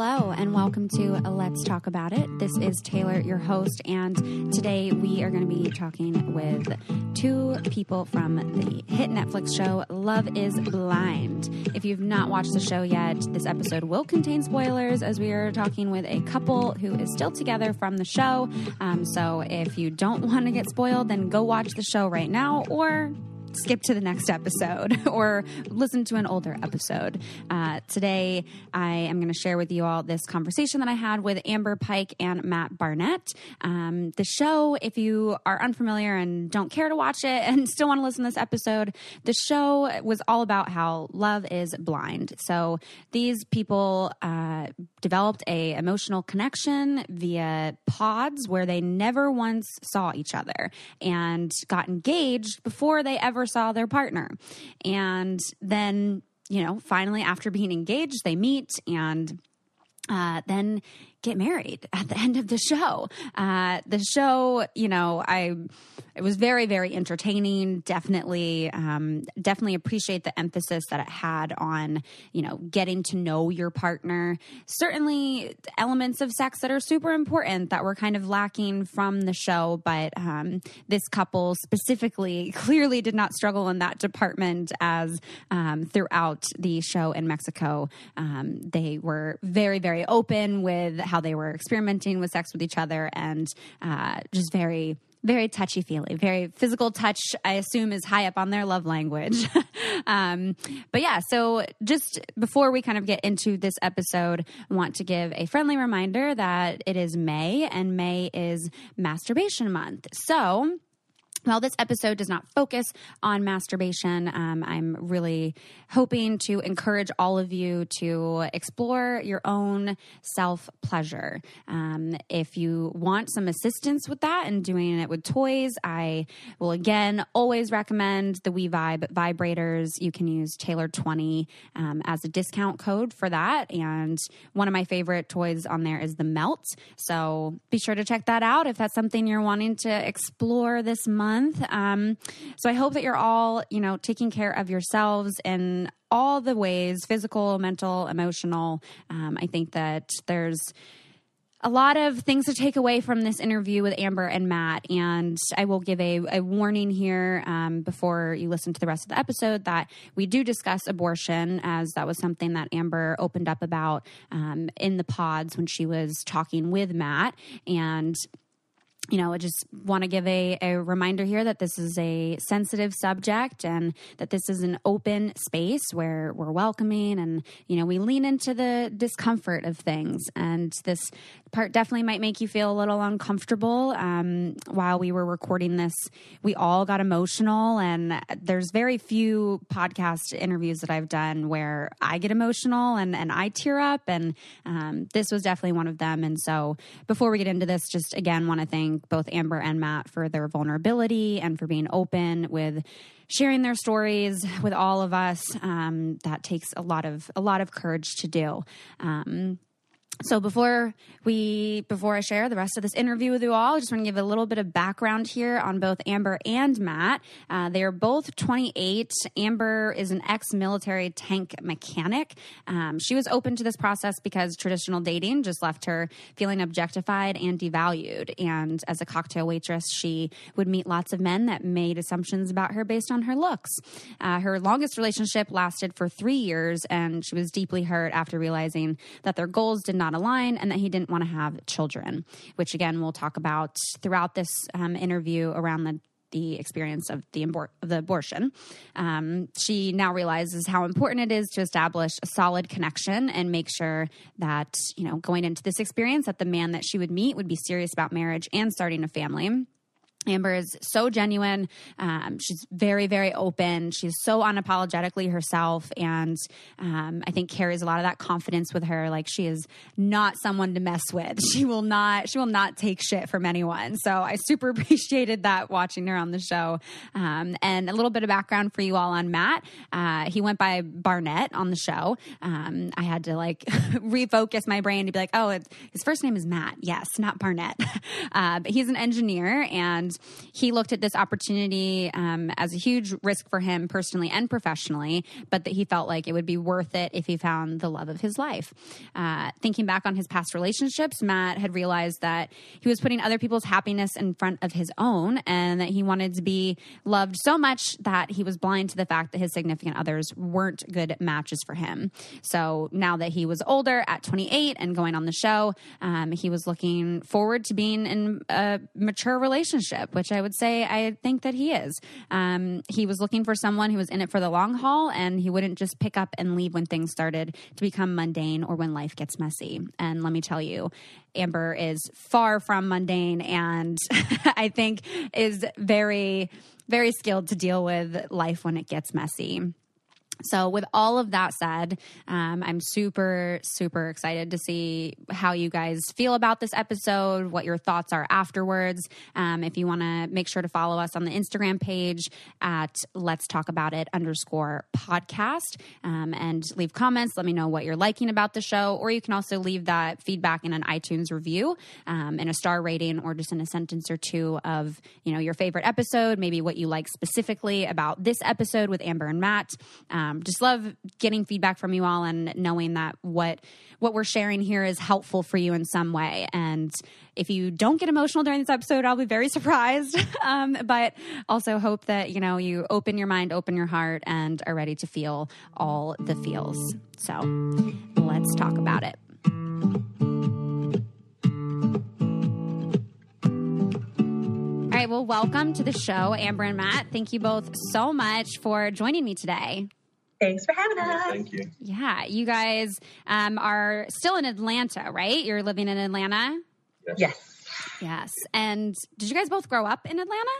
Hello, and welcome to Let's Talk About It. This is Taylor, your host, and today we are going to be talking with two people from the hit Netflix show Love is Blind. If you've not watched the show yet, this episode will contain spoilers as we are talking with a couple who is still together from the show. Um, so if you don't want to get spoiled, then go watch the show right now or skip to the next episode or listen to an older episode. Uh, today, I am going to share with you all this conversation that I had with Amber Pike and Matt Barnett. Um, the show, if you are unfamiliar and don't care to watch it and still want to listen to this episode, the show was all about how love is blind. So these people uh, developed a emotional connection via pods where they never once saw each other and got engaged before they ever saw their partner. And then, you know, finally, after being engaged, they meet and uh, then get married at the end of the show. Uh, the show, you know, I it was very very entertaining. Definitely, um, definitely appreciate the emphasis that it had on you know getting to know your partner. Certainly, elements of sex that are super important that were kind of lacking from the show, but um, this couple specifically clearly did not struggle in that department as um, throughout the show in Mexico. Um, they were very very open with how they were experimenting with sex with each other and uh, just very very touchy feely, very physical touch, I assume is high up on their love language. um, but yeah, so just before we kind of get into this episode, I want to give a friendly reminder that it is May and May is masturbation month. So, while this episode does not focus on masturbation, um, I'm really hoping to encourage all of you to explore your own self pleasure. Um, if you want some assistance with that and doing it with toys, I will again always recommend the We Vibe vibrators. You can use Taylor20 um, as a discount code for that. And one of my favorite toys on there is the Melt. So be sure to check that out if that's something you're wanting to explore this month month. Um, so I hope that you're all, you know, taking care of yourselves in all the ways physical, mental, emotional. Um, I think that there's a lot of things to take away from this interview with Amber and Matt. And I will give a, a warning here um, before you listen to the rest of the episode that we do discuss abortion, as that was something that Amber opened up about um, in the pods when she was talking with Matt. And you know, I just want to give a, a reminder here that this is a sensitive subject and that this is an open space where we're welcoming and, you know, we lean into the discomfort of things. And this part definitely might make you feel a little uncomfortable. Um, while we were recording this, we all got emotional, and there's very few podcast interviews that I've done where I get emotional and, and I tear up. And um, this was definitely one of them. And so before we get into this, just again, want to thank thank both Amber and Matt for their vulnerability and for being open with sharing their stories with all of us. Um, that takes a lot of a lot of courage to do. Um, so before we before I share the rest of this interview with you all, I just want to give a little bit of background here on both Amber and Matt. Uh, they are both 28. Amber is an ex-military tank mechanic. Um, she was open to this process because traditional dating just left her feeling objectified and devalued. And as a cocktail waitress, she would meet lots of men that made assumptions about her based on her looks. Uh, her longest relationship lasted for three years, and she was deeply hurt after realizing that their goals did not not align and that he didn't want to have children, which again we'll talk about throughout this um, interview around the the experience of the, abor- the abortion. Um, she now realizes how important it is to establish a solid connection and make sure that, you know, going into this experience, that the man that she would meet would be serious about marriage and starting a family Amber is so genuine. Um, she's very, very open. She's so unapologetically herself, and um, I think carries a lot of that confidence with her. Like she is not someone to mess with. She will not. She will not take shit from anyone. So I super appreciated that watching her on the show. Um, and a little bit of background for you all on Matt. Uh, he went by Barnett on the show. Um, I had to like refocus my brain to be like, oh, his first name is Matt. Yes, not Barnett. Uh, but he's an engineer and he looked at this opportunity um, as a huge risk for him personally and professionally, but that he felt like it would be worth it if he found the love of his life. Uh, thinking back on his past relationships, Matt had realized that he was putting other people's happiness in front of his own and that he wanted to be loved so much that he was blind to the fact that his significant others weren't good matches for him. So now that he was older at 28 and going on the show, um, he was looking forward to being in a mature relationship relationship, which I would say I think that he is. Um, he was looking for someone who was in it for the long haul and he wouldn't just pick up and leave when things started to become mundane or when life gets messy. And let me tell you, Amber is far from mundane and I think is very, very skilled to deal with life when it gets messy. So, with all of that said, um, I'm super, super excited to see how you guys feel about this episode, what your thoughts are afterwards. Um, if you want to make sure to follow us on the Instagram page at Let's Talk About It underscore podcast um, and leave comments. Let me know what you're liking about the show, or you can also leave that feedback in an iTunes review, um, in a star rating, or just in a sentence or two of you know your favorite episode, maybe what you like specifically about this episode with Amber and Matt. Um, um, just love getting feedback from you all and knowing that what what we're sharing here is helpful for you in some way. And if you don't get emotional during this episode, I'll be very surprised. um, but also hope that you know you open your mind, open your heart, and are ready to feel all the feels. So let's talk about it. All right, well, welcome to the show, Amber and Matt. Thank you both so much for joining me today. Thanks for having us. Thank you. Yeah, you guys um, are still in Atlanta, right? You're living in Atlanta? Yes. yes. Yes. And did you guys both grow up in Atlanta?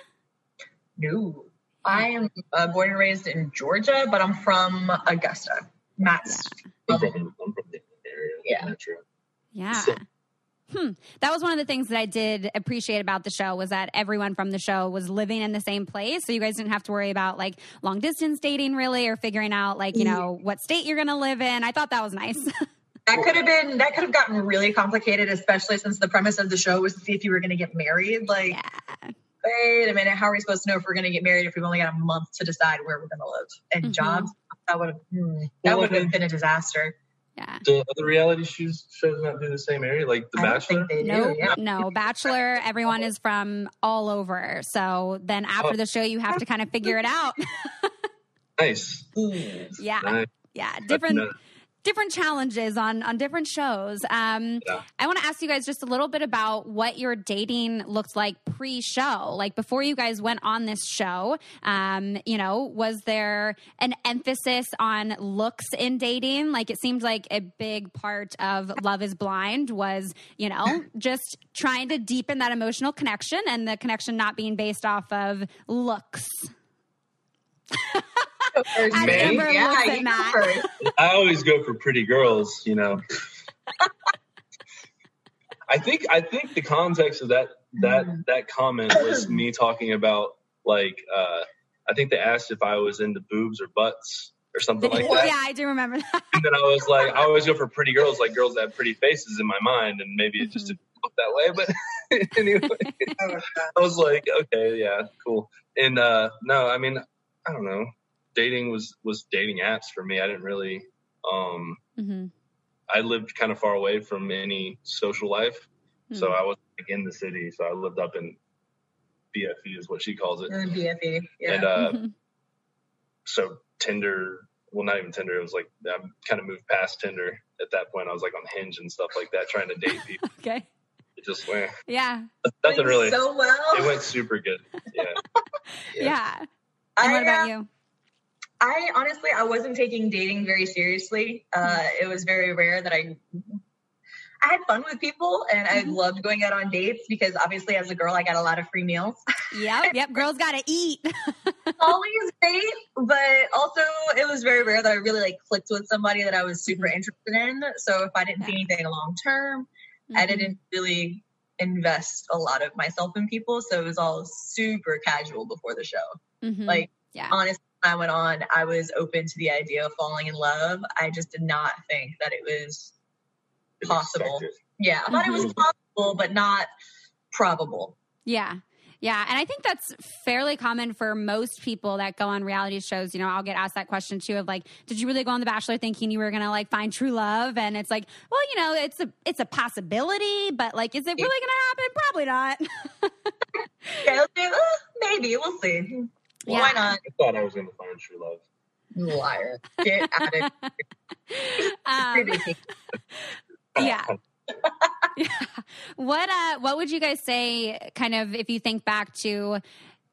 No. I am uh, born and raised in Georgia, but I'm from Augusta. Matt's. Yeah. I'm, from, I'm from the area. Yeah. Metro. Yeah. So, Hmm. That was one of the things that I did appreciate about the show was that everyone from the show was living in the same place. So you guys didn't have to worry about like long distance dating really or figuring out like, you know, what state you're going to live in. I thought that was nice. that could have been that could have gotten really complicated especially since the premise of the show was to see if you were going to get married like yeah. wait a minute how are we supposed to know if we're going to get married if we've only got a month to decide where we're going to live and mm-hmm. jobs that would have hmm, that would have been a disaster yeah. Do other reality shows shows not do the same area, like The Bachelor? No, yeah. no. Bachelor, everyone is from all over. So then after oh. the show, you have to kind of figure it out. nice. Yeah. Nice. Yeah. Different different challenges on on different shows. Um, yeah. I want to ask you guys just a little bit about what your dating looked like pre-show, like before you guys went on this show. Um, you know, was there an emphasis on looks in dating? Like it seemed like a big part of Love Is Blind was, you know, just trying to deepen that emotional connection and the connection not being based off of looks. As Amber yeah, looks at Matt. I always go for pretty girls, you know. I think I think the context of that that mm. that comment was me talking about like uh I think they asked if I was into boobs or butts or something like that. Yeah, I do remember that. And then I was like, I always go for pretty girls, like girls that have pretty faces in my mind, and maybe it just mm-hmm. didn't look that way. But anyway, I was like, okay, yeah, cool. And uh no, I mean, I don't know dating was was dating apps for me. I didn't really. Um, mm-hmm. I lived kind of far away from any social life, mm-hmm. so I was like, in the city. So I lived up in BFE is what she calls it. In BFE, yeah. And uh, mm-hmm. so Tinder, well, not even Tinder. It was like I kind of moved past Tinder at that point. I was like on Hinge and stuff like that, trying to date people. okay. It just went. Yeah. Nothing really. So well. It went super good. Yeah. yeah. yeah. And what about you? I honestly, I wasn't taking dating very seriously. Uh, it was very rare that I, I had fun with people and I Mhm. loved going out on dates because obviously as a girl I got a lot of free meals. Yep, yep. Girls got to eat. Always great, but also it was very rare that I really like clicked with somebody that I was super Mhm. interested in. So if I didn't see anything long term, I Mhm. didn't really invest a lot of myself in people. So it was all super casual before the show. Mhm. Like yeah. honestly, I went on, I was open to the idea of falling in love. I just did not think that it was possible. Yeah, I thought it was Mhm. possible, but not probable. Yeah. Yeah. And I think that's fairly common for most people that go on reality shows. You know, I'll get asked that question too of like, did you really go on The Bachelor thinking you were gonna like find true love? And it's like, well, you know, it's a it's a possibility, but like, is it really gonna happen? Probably not. Yeah, I was like, "Uh, maybe we'll see. Yeah. Why not? I thought I was going to find true love. Liar. Get out of um, here. yeah. yeah. What uh what would you guys say kind of if you think back to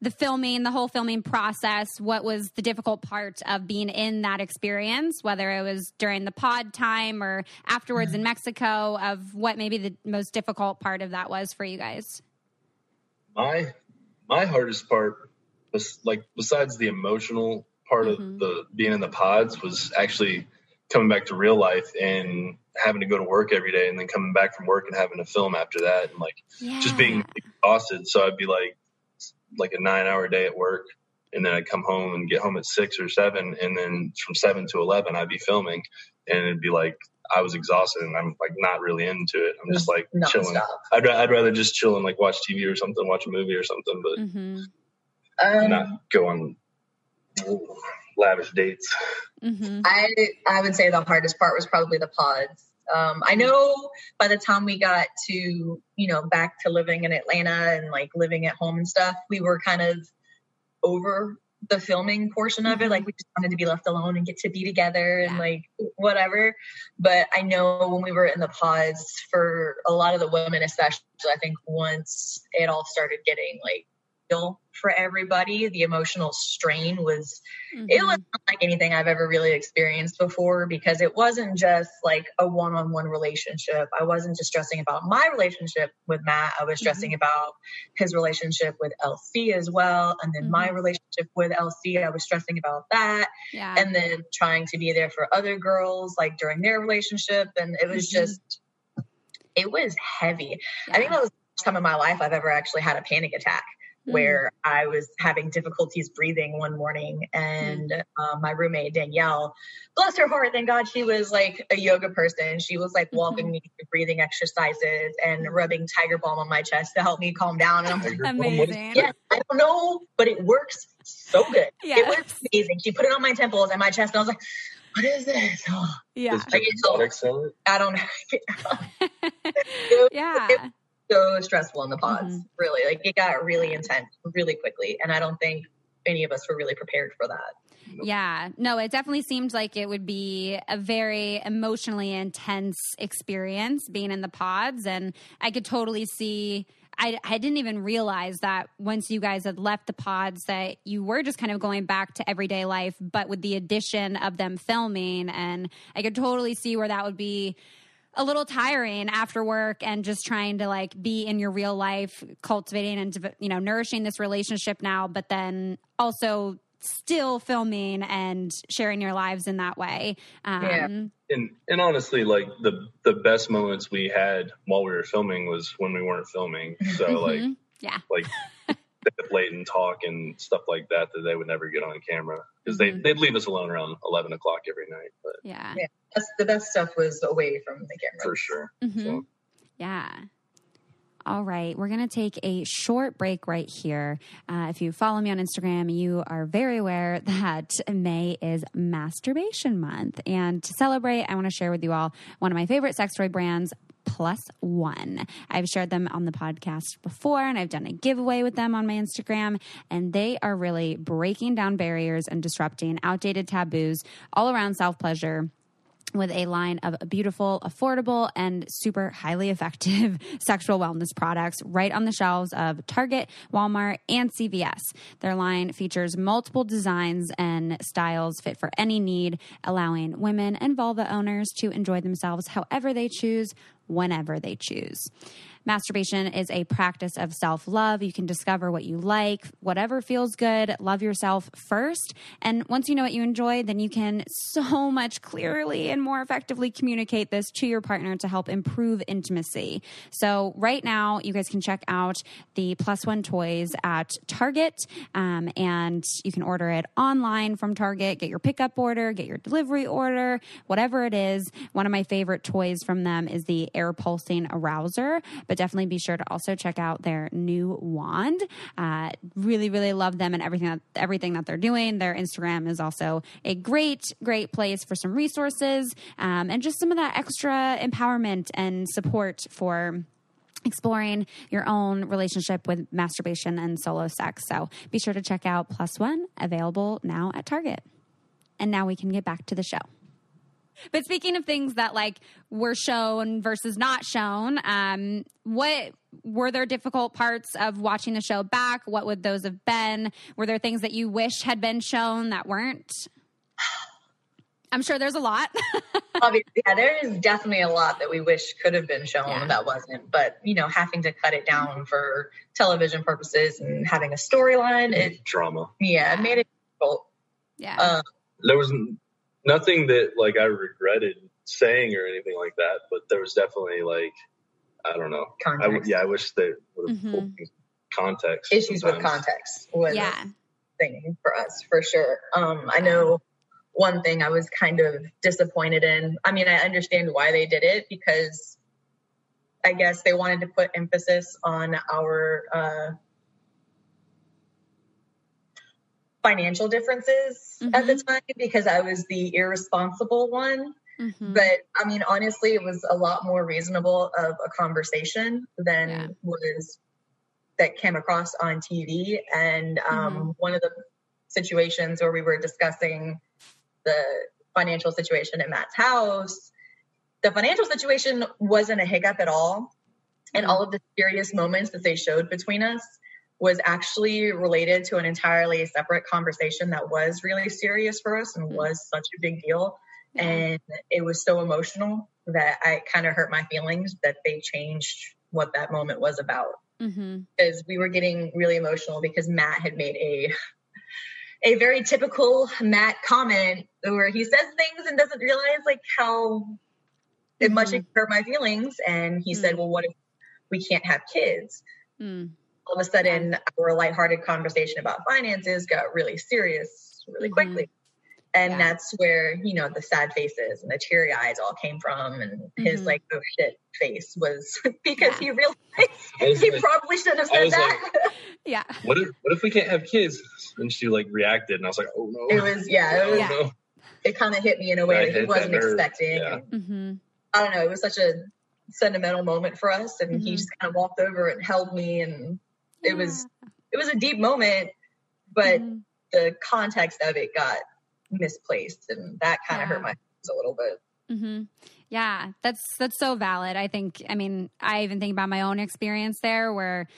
the filming, the whole filming process, what was the difficult part of being in that experience, whether it was during the pod time or afterwards in Mexico, of what maybe the most difficult part of that was for you guys? my my hardest part was like besides the emotional part Mhm. of the being in the pods was actually coming back to real life and having to go to work every day and then coming back from work and having to film after that and like Yeah. just being exhausted so i'd be like like a nine hour day at work and then i'd come home and get home at six or seven and then from seven to 11 i'd be filming and it'd be like i was exhausted and i'm like not really into it i'm just like chilling Nonstop. I'd, I'd rather just chill and like watch TV or something, watch a movie or something, but hmm Um, not go on lavish dates. hmm I I would say the hardest part was probably the pods. Um, I know by the time we got to you know back to living in Atlanta and like living at home and stuff, we were kind of over the filming portion of it. Mhm. Like we just wanted to be left alone and get to be together and Yeah. like whatever. But I know when we were in the pods for a lot of the women, especially, I think once it all started getting like real for everybody, the emotional strain was it mm-hmm. was not like anything I've ever really experienced before because it wasn't just like a one on one relationship. I wasn't just stressing about my relationship with Matt, I was stressing mm-hmm. about his relationship with LC as well. And then my mm-hmm. relationship with LC, I was stressing about that. yeah. And then trying to be there for other girls like during their relationship. And it was Mhm. just, it was heavy. I think that was the first time in my life I've ever actually had a panic attack Mm. where I was having difficulties breathing one morning, and um, my roommate Danielle, bless her heart, thank God she was like a yoga person. She was like walking me through breathing exercises and rubbing tiger balm on my chest to help me calm down. And I'm like, amazing. yeah, I don't know, but it works so good. Yeah. It works amazing. She put it on my temples and my chest, and I was like, what is this? Oh, Yeah. Does Jim Exotic sell it? I don't know. yeah. so stressful in the pods, Mhm. really. Like it got really intense really quickly. And I don't think any of us were really prepared for that. Yeah, no, it definitely seemed like it would be a very emotionally intense experience being in the pods. And I could totally see, I, I didn't even realize that once you guys had left the pods, that you were just kind of going back to everyday life, but with the addition of them filming. And I could totally see where that would be a little tiring after work and just trying to like be in your real life cultivating and you know nourishing this relationship now but then also still filming and sharing your lives in that way um Yeah. And and honestly, like the the best moments we had while we were filming was when we weren't filming. So like mhm. yeah like they'd late and talk and stuff like that that they would never get on camera because they they'd leave us alone around eleven o'clock every night. But yeah Yeah. That's, the best stuff was away from the camera. for sure. Mhm. So Yeah. All right, we're going to take a short break right here. Uh, if you follow me on Instagram, you are very aware that May is Masturbation Month. And to celebrate, I want to share with you all one of my favorite sex toy brands, Plus One. I've shared them on the podcast before, and I've done a giveaway with them on my Instagram. And they are really breaking down barriers and disrupting outdated taboos all around self pleasure with a line of beautiful, affordable, and super highly effective sexual wellness products right on the shelves of Target, Walmart, and CVS. Their line features multiple designs and styles fit for any need, allowing women and vulva owners to enjoy themselves however they choose, whenever they choose. Masturbation is a practice of self love. You can discover what you like, whatever feels good. Love yourself first. And once you know what you enjoy, then you can so much clearly and more effectively communicate this to your partner to help improve intimacy. So, right now, you guys can check out the Plus One toys at Target, um, and you can order it online from Target. Get your pickup order, get your delivery order, whatever it is. One of my favorite toys from them is the air pulsing arouser. But but definitely be sure to also check out their new wand. Uh, really, really love them and everything that everything that they're doing. Their Instagram is also a great, great place for some resources um, and just some of that extra empowerment and support for exploring your own relationship with masturbation and solo sex. So be sure to check out Plus One, available now at Target. And now we can get back to the show. But speaking of things that like were shown versus not shown, um, what were there difficult parts of watching the show back? What would those have been? Were there things that you wish had been shown that weren't? I'm sure there's a lot. Obviously, yeah, there is definitely a lot that we wish could have been shown yeah. that wasn't. But you know, having to cut it down for television purposes and having a storyline, it drama. Yeah, it made it difficult. Yeah. Um, there was nothing that like I regretted saying or anything like that, but there was definitely like I don't know. Context. I, yeah, I wish they would have mm-hmm. context. Issues sometimes. with context was yeah. thing for us for sure. Um, I know one thing I was kind of disappointed in. I mean, I understand why they did it because I guess they wanted to put emphasis on our uh, financial differences mm-hmm. at the mm-hmm. time because I was the irresponsible one. Mm-hmm. But I mean, honestly, it was a lot more reasonable of a conversation than yeah. was that came across on TV. And um, mm-hmm. one of the situations where we were discussing the financial situation at Matt's house, the financial situation wasn't a hiccup at all. And mm-hmm. all of the serious moments that they showed between us was actually related to an entirely separate conversation that was really serious for us and mm. was such a big deal. And it was so emotional that I kind of hurt my feelings that they changed what that moment was about. Mm-hmm. Because we were getting really emotional because Matt had made a a very typical Matt comment where he says things and doesn't realize like how mm-hmm. much it hurt my feelings. And he mm-hmm. said, mm. "Well, what if we can't have kids?" All of a sudden our lighthearted conversation about finances got really serious really mm-hmm. quickly. And yeah. that's where, you know, the sad faces and the teary eyes all came from. And mm-hmm. his like, oh shit face was because yeah. he realized he probably should have said that. Like, yeah. What if, what if we can't have kids? And she like reacted and I was like, oh no. It was, yeah. It, was, yeah. it kind of hit me in a way that he wasn't expecting. Yeah. Mm-hmm. I don't know. It was such a sentimental moment for us. And he mm-hmm. just kind of walked over and held me and it was it was a deep moment, but mm-hmm. the context of it got misplaced, and that kind of yeah. hurt my feelings a little bit. Mm-hmm. Yeah, that's that's so valid. I think. I mean, I even think about my own experience there, where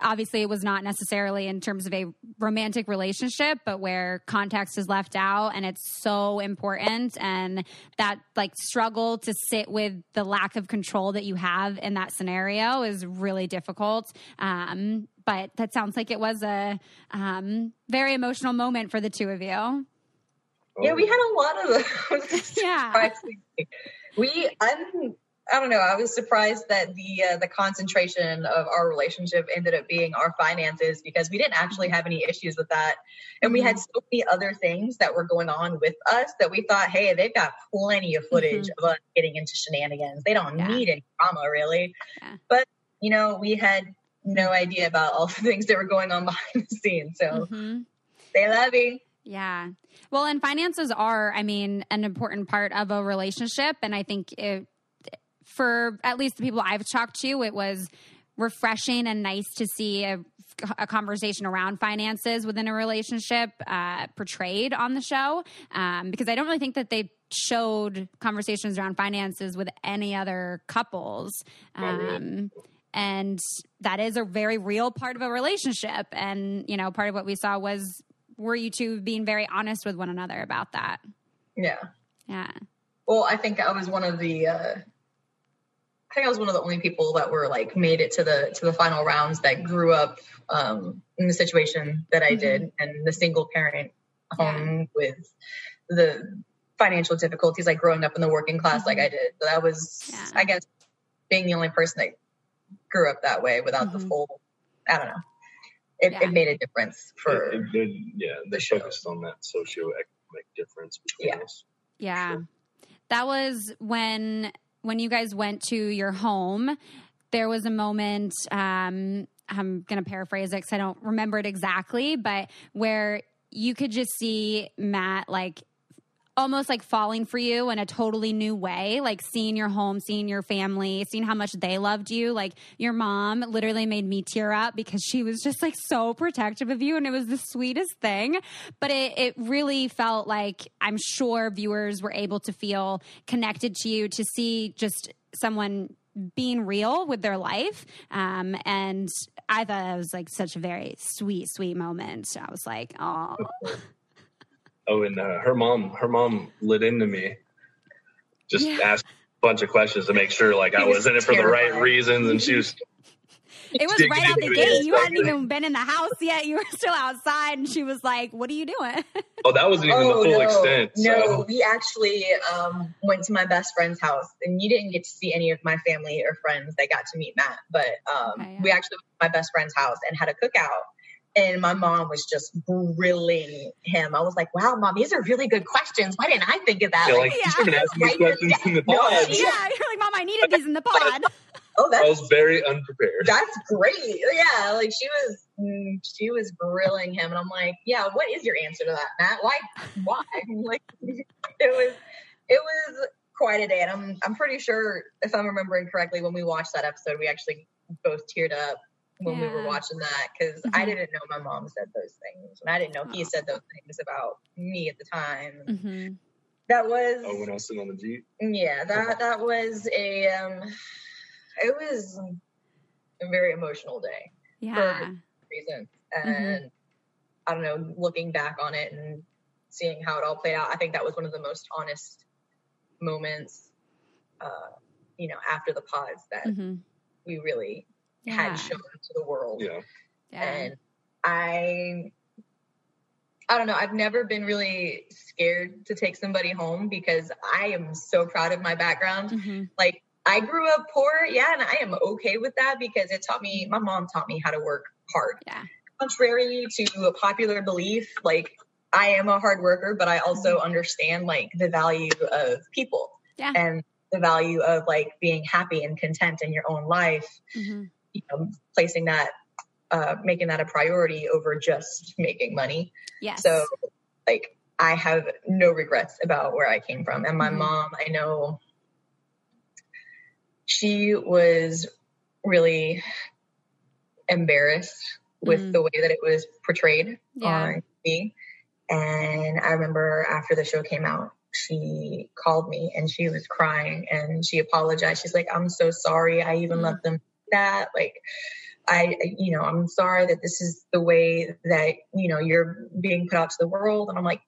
obviously it was not necessarily in terms of a romantic relationship but where context is left out and it's so important and that like struggle to sit with the lack of control that you have in that scenario is really difficult um, but that sounds like it was a um, very emotional moment for the two of you yeah we had a lot of those yeah we i'm I don't know. I was surprised that the uh, the concentration of our relationship ended up being our finances because we didn't actually have any issues with that, and we had so many other things that were going on with us that we thought, hey, they've got plenty of footage mm-hmm. of us getting into shenanigans. They don't yeah. need any drama, really. Yeah. But you know, we had no idea about all the things that were going on behind the scenes. So mm-hmm. they love you. Yeah. Well, and finances are, I mean, an important part of a relationship. And I think it, for at least the people I've talked to, it was refreshing and nice to see a a conversation around finances within a relationship uh, portrayed on the show um, because I don't really think that they showed conversations around finances with any other couples. Um, and that is a very real part of a relationship. And, you know, part of what we saw was were you two being very honest with one another about that? Yeah. Yeah. Well, I think I was one of the uh, I think I was one of the only people that were like made it to the to the final rounds that grew up um, in the situation that I mm-hmm. did and the single parent home yeah. with the financial difficulties like growing up in the working class mm-hmm. like I did. So that was yeah. I guess being the only person that grew up that way without mm-hmm. the full I don't know. It, yeah. it made a difference for it, it yeah, they the focused on that socioeconomic difference between yeah. us. Yeah. That was when when you guys went to your home, there was a moment. Um, I'm going to paraphrase it because I don't remember it exactly, but where you could just see Matt like almost like falling for you in a totally new way, like seeing your home, seeing your family, seeing how much they loved you. Like your mom literally made me tear up because she was just like so protective of you and it was the sweetest thing. But it, it really felt like I'm sure viewers were able to feel connected to you to see just someone being real with their life. Um, and I thought it was like such a very sweet, sweet moment. I was like, oh. Oh, and uh, her mom, her mom lit into me. Just yeah. asked a bunch of questions to make sure like I was in it for the right reasons, and she was. It was right out the gate. You hadn't even been in the house yet. You were still outside, and she was like, "What are you doing?" Oh, that wasn't even oh, the full no. extent. So. No, we actually um, went to my best friend's house, and you didn't get to see any of my family or friends that got to meet Matt. But um, okay, yeah. we actually went to my best friend's house and had a cookout and my mom was just grilling him. I was like, "Wow, mom, these are really good questions. Why didn't I think of that?" Yeah, like, like yeah. ask me questions in the pod. yeah, you're like, "Mom, I needed these in the pod." oh, that's, I was very unprepared. That's great. Yeah, like she was, mm, she was grilling him, and I'm like, "Yeah, what is your answer to that, Matt? Why, why?" like, it was, it was quite a day, and I'm, I'm pretty sure if I'm remembering correctly, when we watched that episode, we actually both teared up when yeah. we were watching that because mm-hmm. I didn't know my mom said those things, and I didn't know oh. he said those things about me at the time. Mm-hmm. That was oh, when I was sitting on the jeep. Yeah, that that was a um, it was a very emotional day. Yeah, for reasons, mm-hmm. and I don't know. Looking back on it and seeing how it all played out, I think that was one of the most honest moments. Uh, you know, after the pods that mm-hmm. we really yeah. had shown to the world. Yeah. yeah. And I I don't know, I've never been really scared to take somebody home because I am so proud of my background. Mm-hmm. Like I grew up poor, yeah, and I am okay with that because it taught me my mom taught me how to work hard. Yeah. Contrary to a popular belief, like I am a hard worker, but I also mm-hmm. understand like the value of people. Yeah. And the value of like being happy and content in your own life. Mm-hmm you know, placing that, uh, making that a priority over just making money. Yes. So, like, I have no regrets about where I came from. And my mm-hmm. mom, I know she was really embarrassed with mm. the way that it was portrayed yeah. on TV. And I remember after the show came out, she called me and she was crying and she apologized. She's like, I'm so sorry. I even mm. let them that. Like, I, you know, I'm sorry that this is the way that, you know, you're being put out to the world. And I'm like,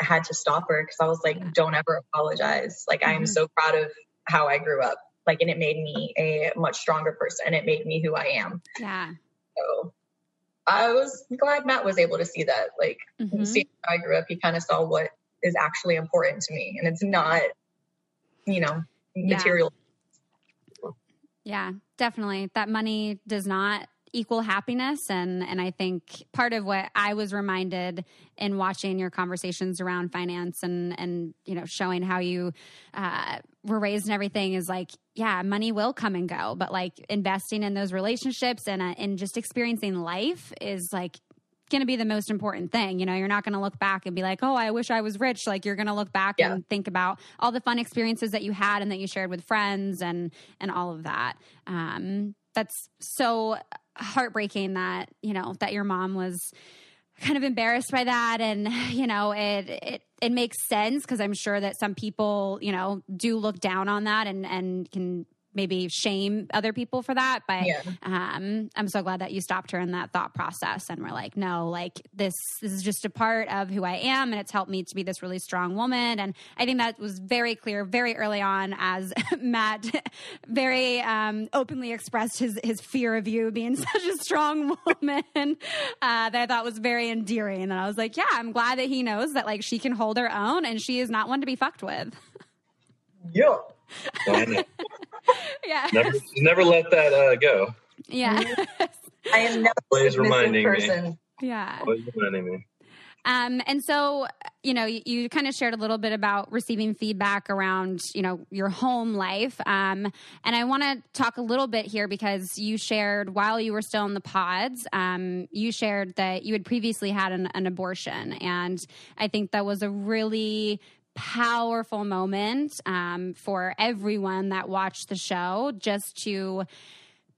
I had to stop her because I was like, don't ever apologize. Like, mm-hmm. I am so proud of how I grew up. Like, and it made me a much stronger person it made me who I am. Yeah. So I was glad Matt was able to see that. Like, mm-hmm. see how I grew up, he kind of saw what is actually important to me. And it's not, you know, material yeah yeah, definitely. That money does not equal happiness and and I think part of what I was reminded in watching your conversations around finance and and you know showing how you uh, were raised and everything is like yeah money will come and go but like investing in those relationships and uh, and just experiencing life is like going to be the most important thing. You know, you're not going to look back and be like, oh, I wish I was rich. Like you're going to look back yeah. and think about all the fun experiences that you had and that you shared with friends and and all of that. Um, that's so heartbreaking that you know that your mom was kind of embarrassed by that and you know it it it makes sense because i'm sure that some people you know do look down on that and and can maybe shame other people for that. But yeah. um, I'm so glad that you stopped her in that thought process and were like, no, like this, this is just a part of who I am. And it's helped me to be this really strong woman. And I think that was very clear very early on as Matt very um, openly expressed his, his fear of you being such a strong woman uh, that I thought was very endearing. And I was like, yeah, I'm glad that he knows that like she can hold her own and she is not one to be fucked with. Yeah. Yeah. Never, never let that uh, go. Yeah. I am never always reminding person. me. Yeah. Always reminding me. Um, and so, you know, you, you, kind of shared a little bit about receiving feedback around, you know, your home life. Um, and I want to talk a little bit here because you shared while you were still in the pods, um, you shared that you had previously had an, an abortion. And I think that was a really powerful moment um, for everyone that watched the show just to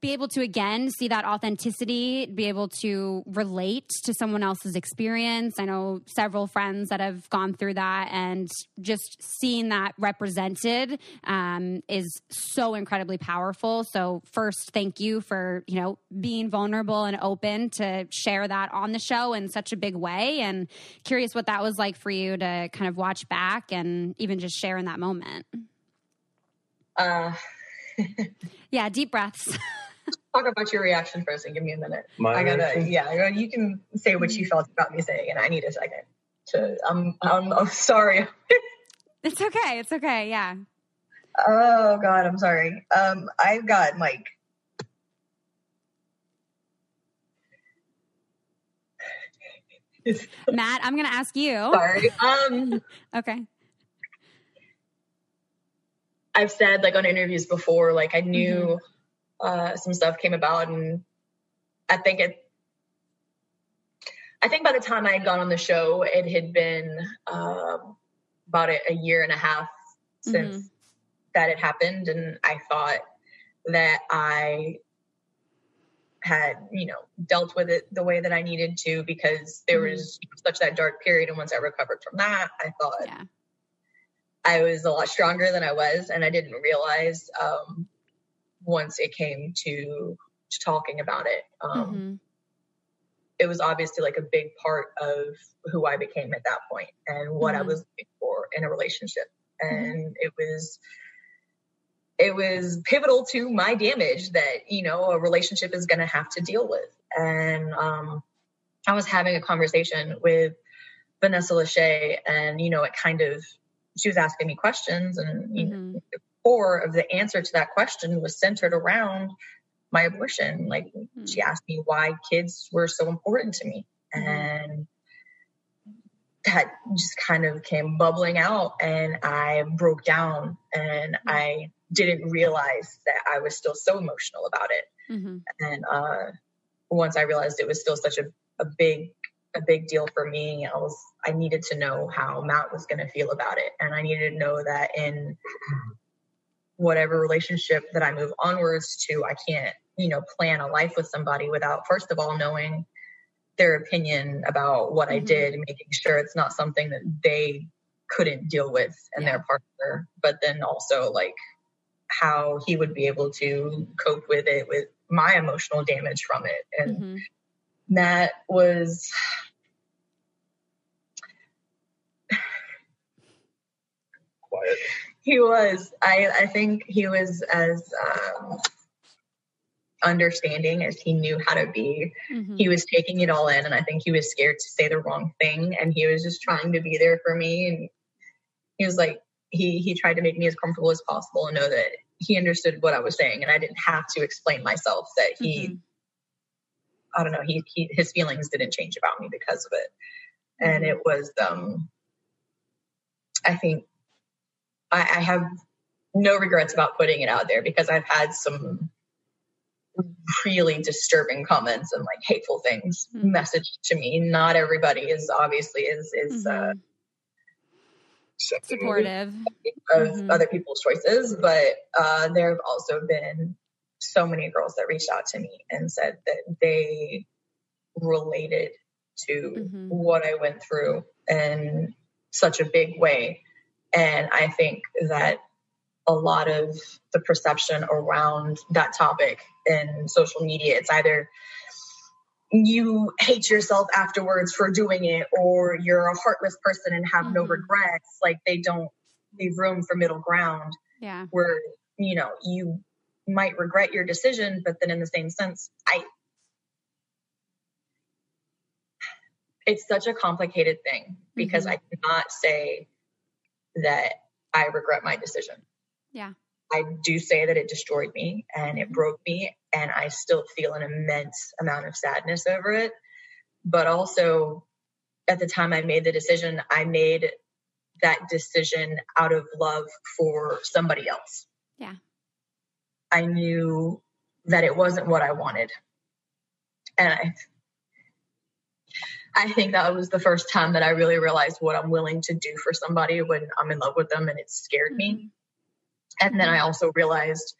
be able to again see that authenticity, be able to relate to someone else's experience. I know several friends that have gone through that, and just seeing that represented um, is so incredibly powerful. So, first, thank you for you know being vulnerable and open to share that on the show in such a big way. And curious what that was like for you to kind of watch back and even just share in that moment. Uh. yeah, deep breaths. talk about your reaction first and give me a minute. My I gotta, reaction? yeah, you can say what you felt about me saying, and I need a second to. I'm, I'm, I'm sorry. it's okay. It's okay. Yeah. Oh God, I'm sorry. Um, I've got like. Matt, I'm gonna ask you. Sorry. Um. okay. I've said like on interviews before, like I knew. Mm-hmm uh, some stuff came about, and I think it. I think by the time I had gone on the show, it had been um, about a, a, year and a half since mm-hmm. that had happened, and I thought that I had you know dealt with it the way that I needed to because there mm-hmm. was such that dark period, and once I recovered from that, I thought. Yeah. I was a lot stronger than I was, and I didn't realize um, once it came to, to talking about it. Um, mm-hmm. It was obviously like a big part of who I became at that point and what mm-hmm. I was looking for in a relationship. Mm-hmm. And it was, it was pivotal to my damage that, you know, a relationship is going to have to deal with. And, um, I was having a conversation with Vanessa Lachey and, you know, it kind of, she was asking me questions and, you mm-hmm. know, core of the answer to that question was centered around my abortion. Like mm-hmm. she asked me why kids were so important to me. Mm-hmm. And that just kind of came bubbling out and I broke down and mm-hmm. I didn't realize that I was still so emotional about it. Mm-hmm. And uh, once I realized it was still such a, a big a big deal for me. I was I needed to know how Matt was going to feel about it, and I needed to know that in whatever relationship that I move onwards to, I can't, you know, plan a life with somebody without, first of all, knowing their opinion about what mm-hmm. I did and making sure it's not something that they couldn't deal with and yeah. their partner, but then also like how he would be able to cope with it, with my emotional damage from it. And mm-hmm. that was quiet he was. I, I think he was as um, understanding as he knew how to be. Mm-hmm. He was taking it all in, and I think he was scared to say the wrong thing, and he was just trying to be there for me. And he was like, he he tried to make me as comfortable as possible and know that he understood what I was saying, and I didn't have to explain myself. That he, mm-hmm. I don't know, he, he his feelings didn't change about me because of it, and mm-hmm. it was um. I think I, I have no regrets about putting it out there because I've had some really disturbing comments and like hateful things mm-hmm. messaged to me. Not everybody is obviously is is uh, mm-hmm. uh, supportive of mm-hmm. other people's choices, but uh, there have also been so many girls that reached out to me and said that they related to mm-hmm. what I went through in such a big way. And I think that a lot of the perception around that topic in social media, it's either you hate yourself afterwards for doing it or you're a heartless person and have mm-hmm. no regrets. Like they don't leave room for middle ground. Yeah. Where, you know, you might regret your decision, but then in the same sense, I it's such a complicated thing because mm-hmm. I cannot say that I regret my decision. Yeah. I do say that it destroyed me and it broke me, and I still feel an immense amount of sadness over it. But also, at the time I made the decision, I made that decision out of love for somebody else. Yeah. I knew that it wasn't what I wanted. And I I think that was the first time that I really realized what I'm willing to do for somebody when I'm in love with them and it scared me. Mm-hmm. And then I also realized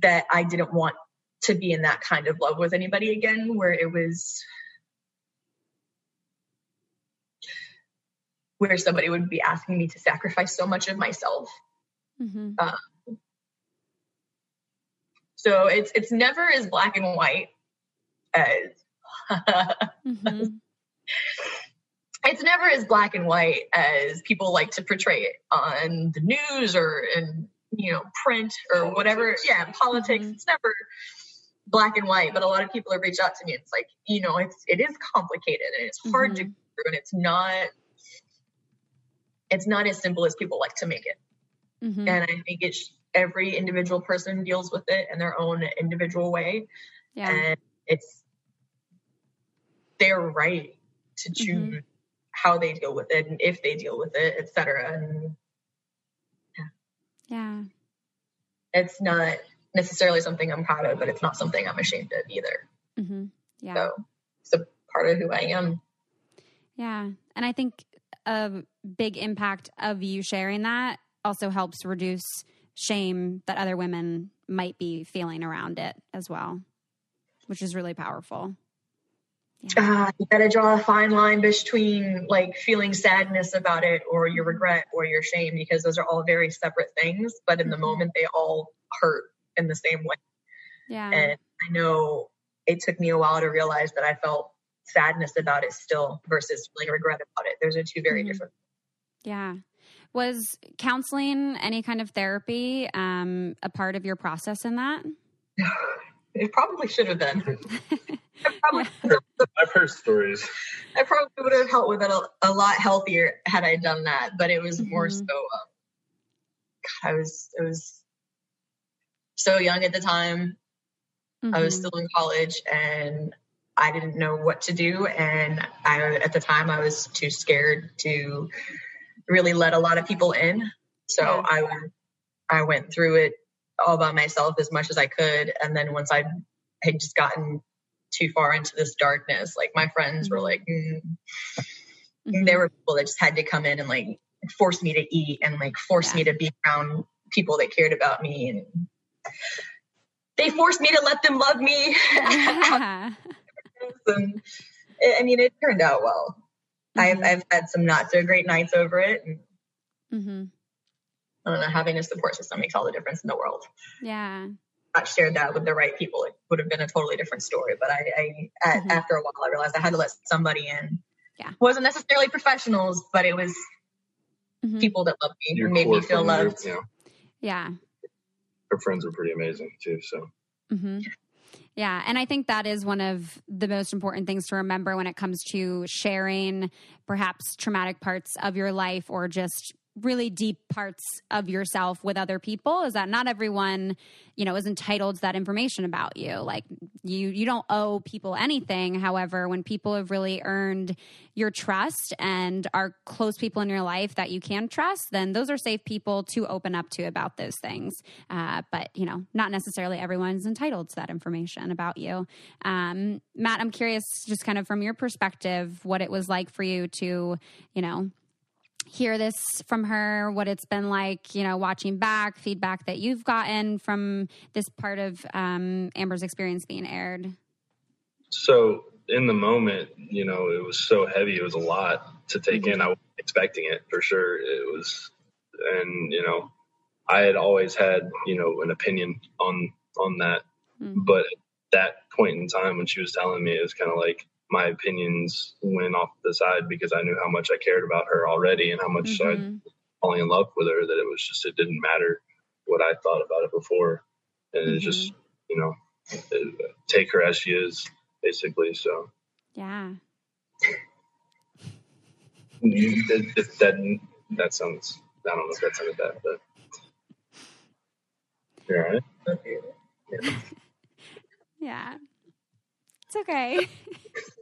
that I didn't want to be in that kind of love with anybody again, where it was where somebody would be asking me to sacrifice so much of myself. Mm-hmm. Um, so it's it's never as black and white as mm-hmm. it's never as black and white as people like to portray it on the news or in you know print or politics. whatever yeah politics mm-hmm. it's never black and white but a lot of people have reached out to me it's like you know it's it is complicated and it's hard mm-hmm. to do and it's not it's not as simple as people like to make it mm-hmm. and i think it's every individual person deals with it in their own individual way yeah. and it's their right to mm-hmm. choose mm-hmm. how they deal with it and if they deal with it, etc. And yeah. yeah, it's not necessarily something I'm proud of, but it's not something I'm ashamed of either. Mm-hmm. Yeah, so it's a part of who I am. Yeah, and I think a big impact of you sharing that also helps reduce shame that other women might be feeling around it as well, which is really powerful yeah. uh, you got to draw a fine line between like feeling sadness about it or your regret or your shame because those are all very separate things but in the mm-hmm. moment they all hurt in the same way yeah and i know it took me a while to realize that i felt sadness about it still versus feeling regret about it those are two very mm-hmm. different yeah was counseling any kind of therapy um, a part of your process in that it probably should have been probably, I've heard stories. I probably would have helped with it a, a lot healthier had I done that, but it was mm-hmm. more so. Um, God, I was I was so young at the time. Mm-hmm. I was mm-hmm. still in college, and I didn't know what to do. And I, at the time, I was too scared to really let a lot of people in. So yeah. I I went through it all by myself as much as I could, and then once I had just gotten too far into this darkness. Like my friends were like, mm. mm-hmm. there were people that just had to come in and like force me to eat and like force yeah. me to be around people that cared about me and they forced me to let them love me. Yeah. and, I mean, it turned out well. Mm-hmm. I've I've had some not so great nights over it. And, mm-hmm. I don't know. Having a support system makes all the difference in the world. Yeah not shared that with the right people, it would have been a totally different story. But I, I at, mm-hmm. after a while, I realized I had to let somebody in. Yeah, it wasn't necessarily professionals, but it was mm-hmm. people that loved me, Your made me feel loved. yeah. yeah, her friends were pretty amazing too. So. Mm-hmm. Yeah. And I think that is one of the most important things to remember when it comes to sharing perhaps traumatic parts of your life or just really deep parts of yourself with other people is that not everyone you know is entitled to that information about you. Like you you don't owe people anything. However when people have really earned your trust and are close people in your life that you can trust then those are safe people to open up to about those things. Uh, but you know not necessarily everyone's entitled to that information about you. Um, matt i'm curious just kind of from your perspective what it was like for you to you know hear this from her, what it's been like, you know, watching back, feedback that you've gotten from this part of um, Amber's experience being aired? So, in the moment, you know, it was so heavy. It was a lot to take mm-hmm. in. I was expecting it for sure. It was, and, you know, I had always had, you know, an opinion on on that. Mm-hmm. But at that point in time when she was telling me, it was kind of like, my opinions went off the side because I knew how much I cared about her already and how much mm-hmm. I falling in love with her that it was just it didn't matter what I thought about it before, and mm-hmm. it's just you know take her as she is basically. So yeah. that, that, that sounds I don't know if that sounded bad, but you all right? Yeah. yeah. It's okay.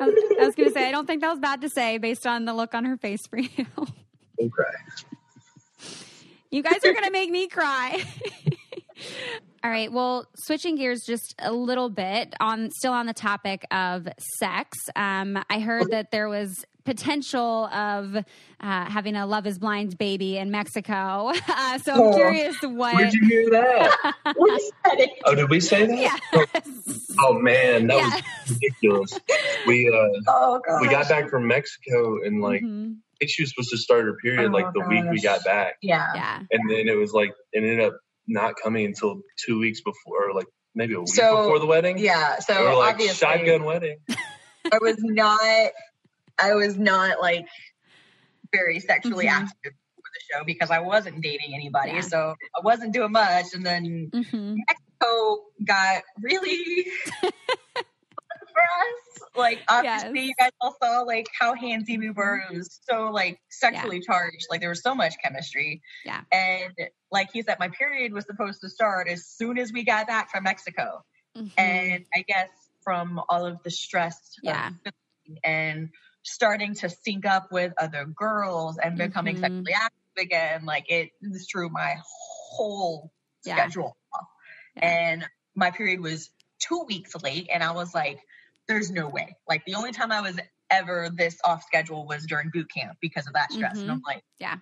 I was, going to say, I don't think that was bad to say based on the look on her face for you. Okay. You guys are going to make me cry. All right. Well, switching gears just a little bit on still on the topic of sex. Um, I heard that there was potential of uh, having a Love Is Blind baby in Mexico. Uh, so I'm oh, curious what. Where'd you hear that? oh, did we say that? Yes. Oh man, that yes. was ridiculous. We uh, oh, we got back from Mexico and like. Mm-hmm. I think she was supposed to start her period oh, like the gosh. week we got back. Yeah. Yeah. And then it was like it ended up not coming until two weeks before, or like maybe a week so, before the wedding. Yeah. So we like, obviously, shotgun wedding. I was not. I was not like very sexually mm-hmm. active for the show because I wasn't dating anybody, yeah. so I wasn't doing much. And then mm-hmm. Mexico got really for us. Like obviously, yes. you guys all saw like how handsy we were. It was so like sexually yeah. charged. Like there was so much chemistry. Yeah. And like he said, my period was supposed to start as soon as we got back from Mexico. Mm-hmm. And I guess from all of the stress yeah. and starting to sync up with other girls and becoming mm-hmm. sexually active again, like it threw my whole yeah. schedule off. Yeah. And my period was two weeks late, and I was like, there's no way. Like the only time I was ever this off schedule was during boot camp because of that stress. Mm-hmm. And I'm like, yeah.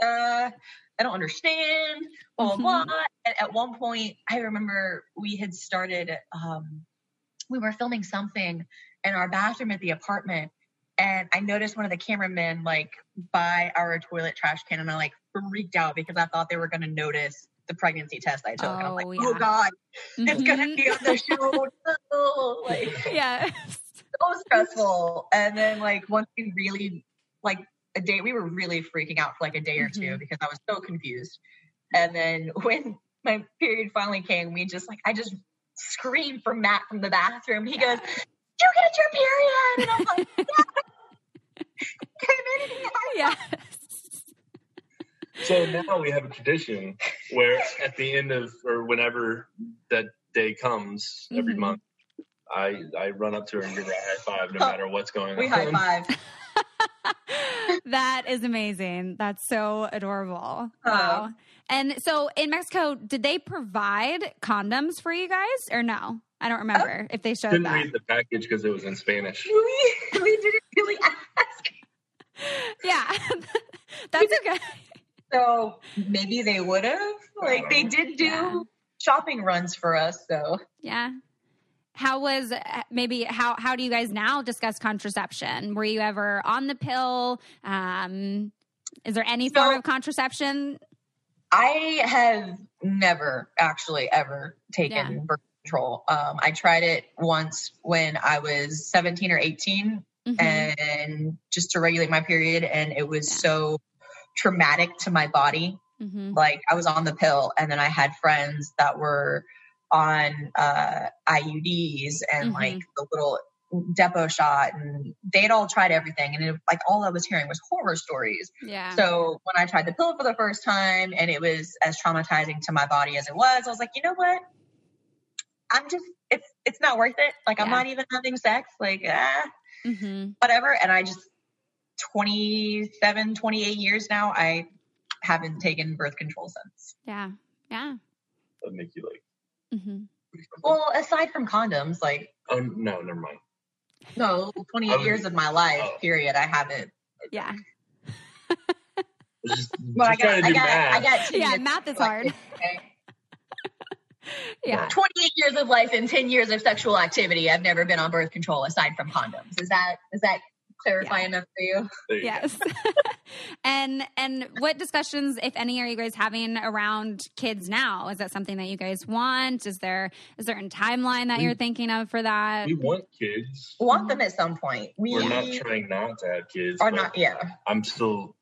Uh, I don't understand, blah, blah, mm-hmm. blah. And at one point, I remember we had started, um, we were filming something in our bathroom at the apartment. And I noticed one of the cameramen like by our toilet trash can and I like freaked out because I thought they were going to notice the pregnancy test I took. Oh, and I'm like, oh, yeah. oh God, mm-hmm. it's going to be on the show. like, yeah. So stressful. And then like once we really like a day, we were really freaking out for like a day or mm-hmm. two because I was so confused. And then when my period finally came, we just like, I just screamed for Matt from the bathroom. He yeah. goes, you get your period? And I'm like, yeah. Yeah. So now we have a tradition where at the end of or whenever that day comes every mm-hmm. month, I I run up to her and give her a high five no matter what's going we on. We high five. that is amazing. That's so adorable. Wow. And so in Mexico, did they provide condoms for you guys or no? I don't remember oh, if they showed didn't that. read the package because it was in Spanish. We, we didn't really ask. Yeah, that's okay. So maybe they would have. Like they did do yeah. shopping runs for us. So yeah. How was maybe how how do you guys now discuss contraception? Were you ever on the pill? Um, is there any form of contraception? I have never actually ever taken yeah. birth control. Um, I tried it once when I was 17 or 18 mm-hmm. and just to regulate my period. And it was yeah. so traumatic to my body. Mm-hmm. Like I was on the pill and then I had friends that were on uh, IUDs and mm-hmm. like the little depot shot and they'd all tried everything and it, like all I was hearing was horror stories. Yeah. So when I tried the pill for the first time and it was as traumatizing to my body as it was, I was like, you know what? I'm just it's it's not worth it. Like yeah. I'm not even having sex. Like ah, mm-hmm. whatever. And I just 27, 28 years now, I haven't taken birth control since. Yeah, yeah. That make you like. Mm-hmm. Well, aside from condoms, like. Oh no, never mind. No, 28 years of my life, oh. period. I haven't Yeah. Just, Well, I just trying got, to do I got, math. I got. two Yeah, math is hard. okay? Yeah. 28 years of life and 10 years of sexual activity. I've never been on birth control aside from condoms. Is that is that clarify Yeah. enough for you? You. Yes. and and what discussions, if any, are you guys having around kids now? Is that something that you guys want? Is there a certain timeline that We- you're thinking of for that? We want kids. Want them at some point. We We're not trying not to have kids. are not. Yeah, I'm still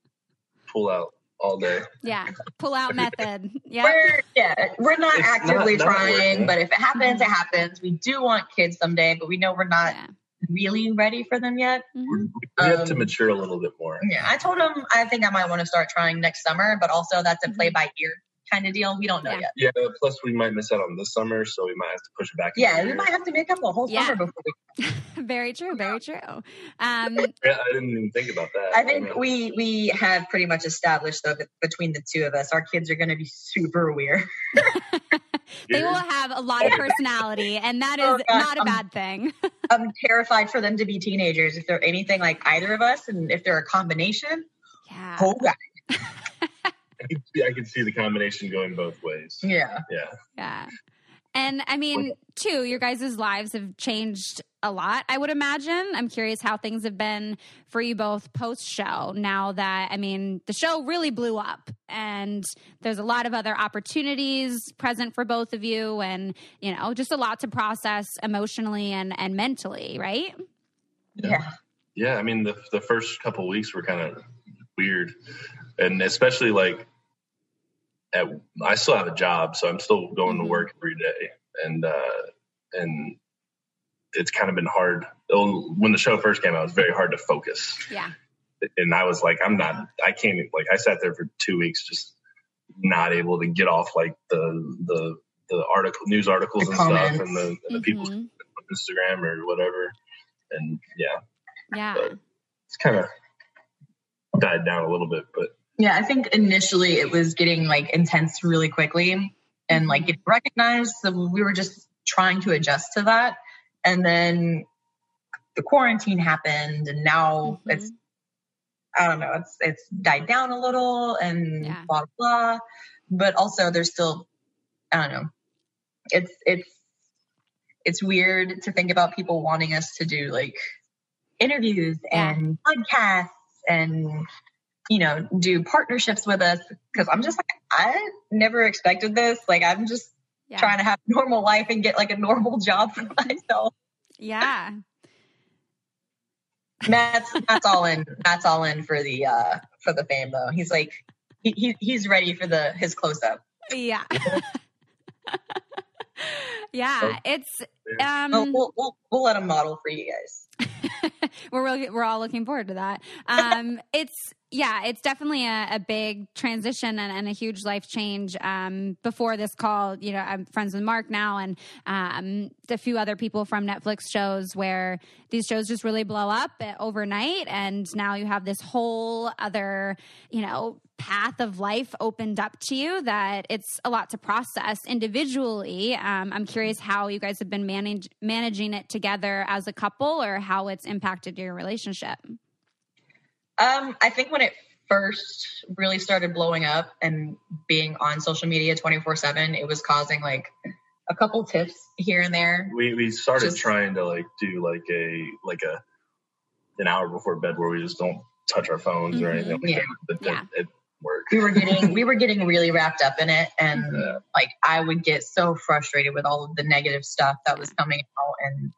pull out all day. Yeah. Pull out method. Yeah. we're yeah we're not It's actively not trying, working. but if it happens, it happens. We do want kids someday, but we know we're not Yeah. really ready for them yet. Mhm. We have to Um, mature a little bit more. Yeah, I told him I think I might want to start trying next summer, but also that's a Mhm. play by ear kind of deal. We don't know Yeah. yet. Yeah. Plus, we might miss out on this summer, so we might have to push it back. Yeah, another we might have to make up a whole Yeah. summer before we very true. Very true. Um, Yeah, I didn't even think about that. I think we we have pretty much established though between the two of us, our kids are going to be super weird. they will have a lot of personality, and that is Oh, God, not a um, bad thing. I'm terrified for them to be teenagers if they're anything like either of us, and if they're a combination. Yeah. Oh God. I can, see, I can see the combination going both ways. Yeah. Yeah. Yeah. And I mean, too, your guys' lives have changed a lot, I would imagine. I'm curious how things have been for you both post show now that, I mean, the show really blew up and there's a lot of other opportunities present for both of you and, you know, just a lot to process emotionally and, and mentally, right? Yeah. Yeah, I mean the the first couple weeks were kind of weird, and especially like at I still have a job, so I'm still going to work every day, and uh, and it's kind of been hard. When the show first came out, it was very hard to focus, Yeah. and I was like, I'm not, I can't. Like I sat there for two weeks, just not able to get off like the the the article news articles The and comments. stuff, and the, and the people on Instagram or whatever, and yeah, Yeah. but it's kind of died down a little bit, but Yeah, I think initially it was getting like intense really quickly and like getting recognized. So we were just trying to adjust to that. And then the quarantine happened and now Mhm. it's I don't know, it's it's died down a little and Yeah. blah blah. But also there's still I don't know. It's it's it's weird to think about people wanting us to do like interviews and podcasts and you know do partnerships with us because i'm just like i never expected this like i'm just Yeah. trying to have a normal life and get like a normal job for myself Yeah. matt's matt's all in matt's all in for the uh for the fame though he's like he, he he's ready for the his close-up Yeah. yeah. It's, um, we'll, we'll, we'll, we'll let him model for you guys we're really, we're all looking forward to that. Um, it's yeah, it's definitely a, a big transition and, and a huge life change. Um, before this call, you know, I'm friends with Mark now and um, a few other people from Netflix shows where these shows just really blow up overnight, and now you have this whole other, you know, path of life opened up to you that it's a lot to process individually. Um, I'm curious how you guys have been manage, managing it together as a couple or how it's impacted your relationship. Um, I think when it first really started blowing up and being on social media 24 7, it was causing like a couple tips here and there. we we started Just- trying to like do like a like a an hour before bed where we just don't touch our phones or Mhm. anything. Like Yeah. that, but Yeah. it, it worked. We were getting we were getting really wrapped up in it and Yeah. like I would get so frustrated with all of the negative stuff that was coming out and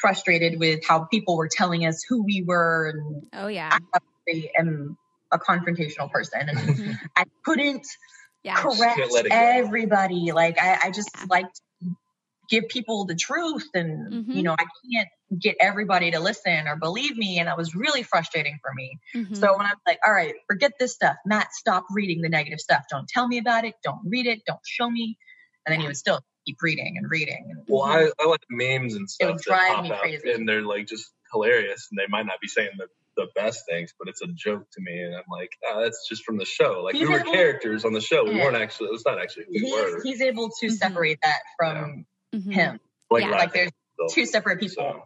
frustrated with how people were telling us who we were and Oh, yeah. I obviously am a confrontational person and Mhm. I couldn't Yeah. correct Can't let it go. everybody. Like I, I just Yeah. like to give people the truth, and Mhm. you know I can't get everybody to listen or believe me, and that was really frustrating for me. Mhm. So when I'm like, all right, forget this stuff, Matt, stop reading the negative stuff. Don't tell me about it. Don't read it. Don't show me. And then he would still keep reading and reading. And Well, I, I like memes and stuff would that drive pop me crazy. and they're like just hilarious, and they might not be saying the, the best things, but it's a joke to me, and I'm like, oh, that's just from the show. Like He's we were able- characters on the show. We Yeah. weren't actually. It's not actually who we were. he's, he's able to Mhm. separate that from Mhm. him. like, yeah. Like there's still. two separate people. So,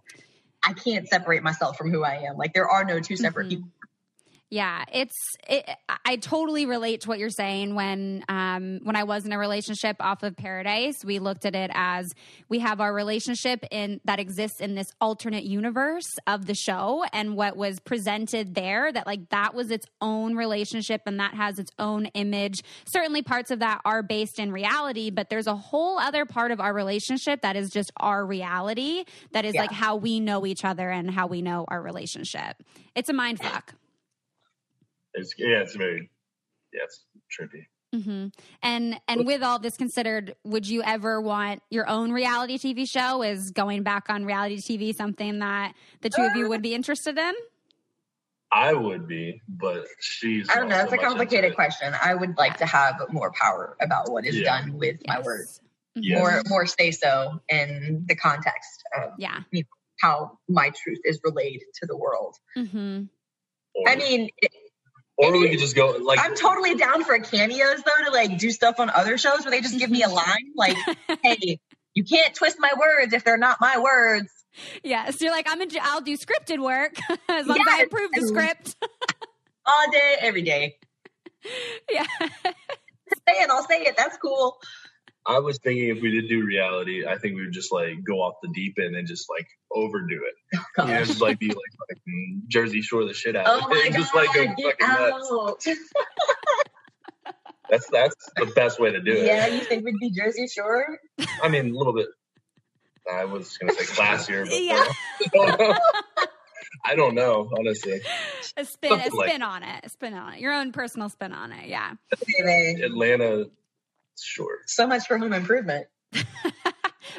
I can't separate myself from who I am. Like there are no two separate Mhm. people. Yeah, it's it, I totally relate to what you're saying. When um, when I was in a relationship off of Paradise, we looked at it as we have our relationship in that exists in this alternate universe of the show, and what was presented there that like that was its own relationship and that has its own image. Certainly, parts of that are based in reality, but there's a whole other part of our relationship that is just our reality. That is yeah. like how we know each other and how we know our relationship. It's a mind fuck. It's yeah, it's very yeah, it's trippy. Mm-hmm. And and with all this considered, would you ever want your own reality TV show? Is going back on reality TV something that the two of you would be interested in? I would be, but she's. I don't know. It's so a complicated question. I would like to have more power about what is yeah. done with yes. my words. Mm-hmm. Yes. More, more say so in the context of yeah. You know, how my truth is relayed to the world. Mm-hmm. I mean, it, or we could just go like I'm totally down for cameos though to like do stuff on other shows where they just give me a line like, "Hey, you can't twist my words if they're not my words." Yeah, so you're like, I'm. A, I'll do scripted work as long yes. as I approve the script. All day, every day. Yeah. say it. I'll say it. That's cool. I was thinking if we did do reality, I think we would just like go off the deep end and just like overdo it. Oh, you know, just like be like fucking Jersey Shore the shit out oh of it. God, just like go fucking nuts. that's that's the best way to do it. Yeah, you think we'd be Jersey Shore? I mean, a little bit. I was gonna say classier, but yeah. I don't know, honestly. A spin, Something a spin like, on it, a spin on it. Your own personal spin on it, yeah. Atlanta Sure. So much for home improvement.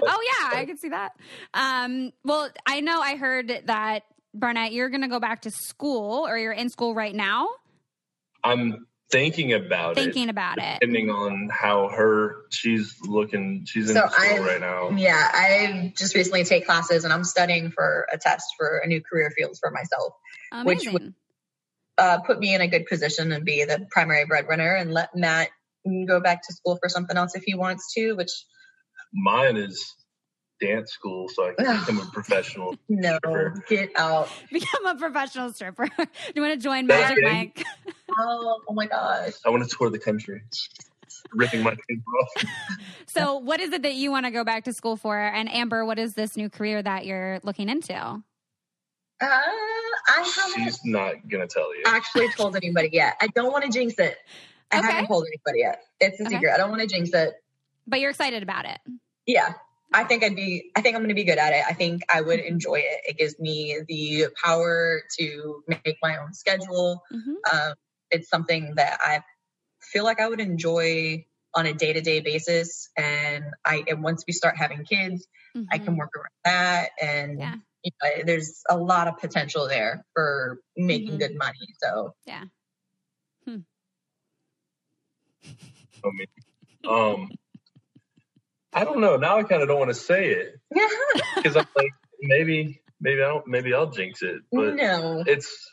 Oh yeah, I can see that. Um, well, I know I heard that Barnett, you're going to go back to school, or you're in school right now. I'm thinking about thinking it. Thinking about it. Depending on how her she's looking. She's in so school I've, right now. Yeah, I just recently take classes, and I'm studying for a test for a new career field for myself, Amazing. which would uh, put me in a good position and be the primary breadwinner, and let Matt go back to school for something else if he wants to, which mine is dance school so I can become a professional. no, stripper. get out. Become a professional stripper. Do you want to join Magic Mike? oh, oh my gosh. I want to tour the country. Ripping my teeth off. so, what is it that you want to go back to school for? And Amber, what is this new career that you're looking into? Uh, I haven't. She's not gonna tell you. Actually, told anybody yet. I don't want to jinx it. I okay. haven't told anybody yet. It's a okay. secret. I don't want to jinx it. But you're excited about it. Yeah. I think I'd be I think I'm going to be good at it. I think I would enjoy it. It gives me the power to make my own schedule. Mm-hmm. Um, it's something that I feel like I would enjoy on a day-to-day basis and I and once we start having kids, mm-hmm. I can mm-hmm. work around that and yeah. you know, there's a lot of potential there for making mm-hmm. good money. So Yeah. I mean, um, I don't know. Now I kind of don't want to say it because I'm like, maybe, maybe I don't, maybe I'll jinx it. But no, it's.